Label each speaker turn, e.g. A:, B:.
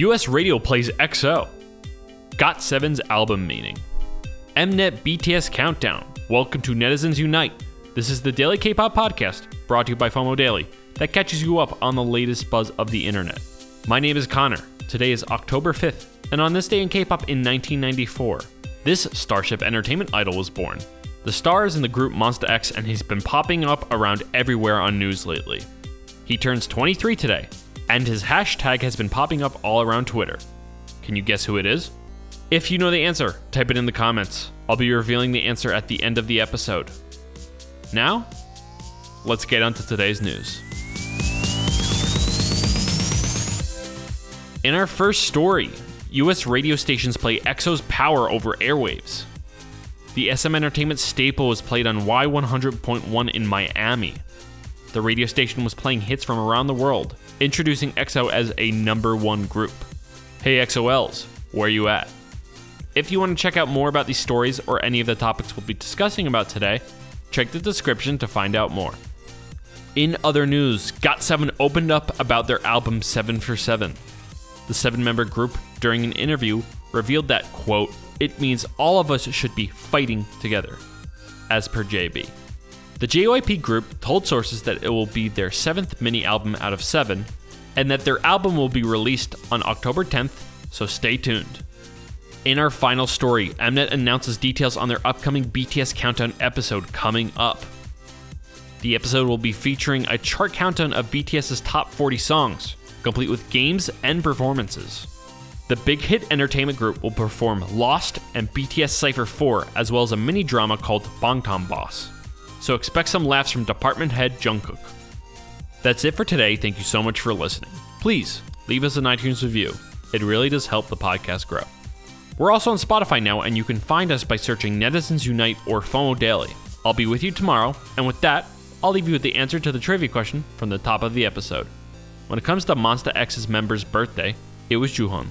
A: US radio plays EXO. GOT7's album meaning. Mnet BTS Countdown. Welcome to Netizens Unite. This is the Daily K-pop podcast brought to you by FOMO Daily that catches you up on the latest buzz of the internet. My name is Connor. Today is October 5th, and on this day in K-pop in 1994, this Starship Entertainment idol was born. The star is in the group Monsta X and he's been popping up around everywhere on news lately. He turns 23 today, and his hashtag has been popping up all around Twitter. Can you guess who it is? If you know the answer, type it in the comments. I'll be revealing the answer at the end of the episode. Now, let's get on to today's news. In our first story, US radio stations play EXO's power over airwaves. The SM Entertainment staple was played on Y100.1 in Miami. The radio station was playing hits from around the world, introducing EXO as a number one group. Hey EXO-Ls, where you at? If you want to check out more about these stories or any of the topics we'll be discussing about today, check the description to find out more. In other news, GOT7 opened up about their album 7 for 7. The seven member group, during an interview, revealed that, quote, it means all of us should be fighting together, as per JB. The JYP group told sources that it will be their seventh mini album out of seven, and that their album will be released on October 10th, so stay tuned. In our final story, Mnet announces details on their upcoming BTS Countdown episode coming up. The episode will be featuring a chart countdown of BTS's top 40 songs, complete with games and performances. The Big Hit Entertainment Group will perform Lost and BTS Cypher 4, as well as a mini drama called Bangtan Boss so expect some laughs from department head Jungkook. That's it for today. Thank you so much for listening. Please leave us an iTunes review. It really does help the podcast grow. We're also on Spotify now, and you can find us by searching Netizens Unite or FOMO Daily. I'll be with you tomorrow, and with that, I'll leave you with the answer to the trivia question from the top of the episode. When it comes to Monsta X's member's birthday, it was Jooheon.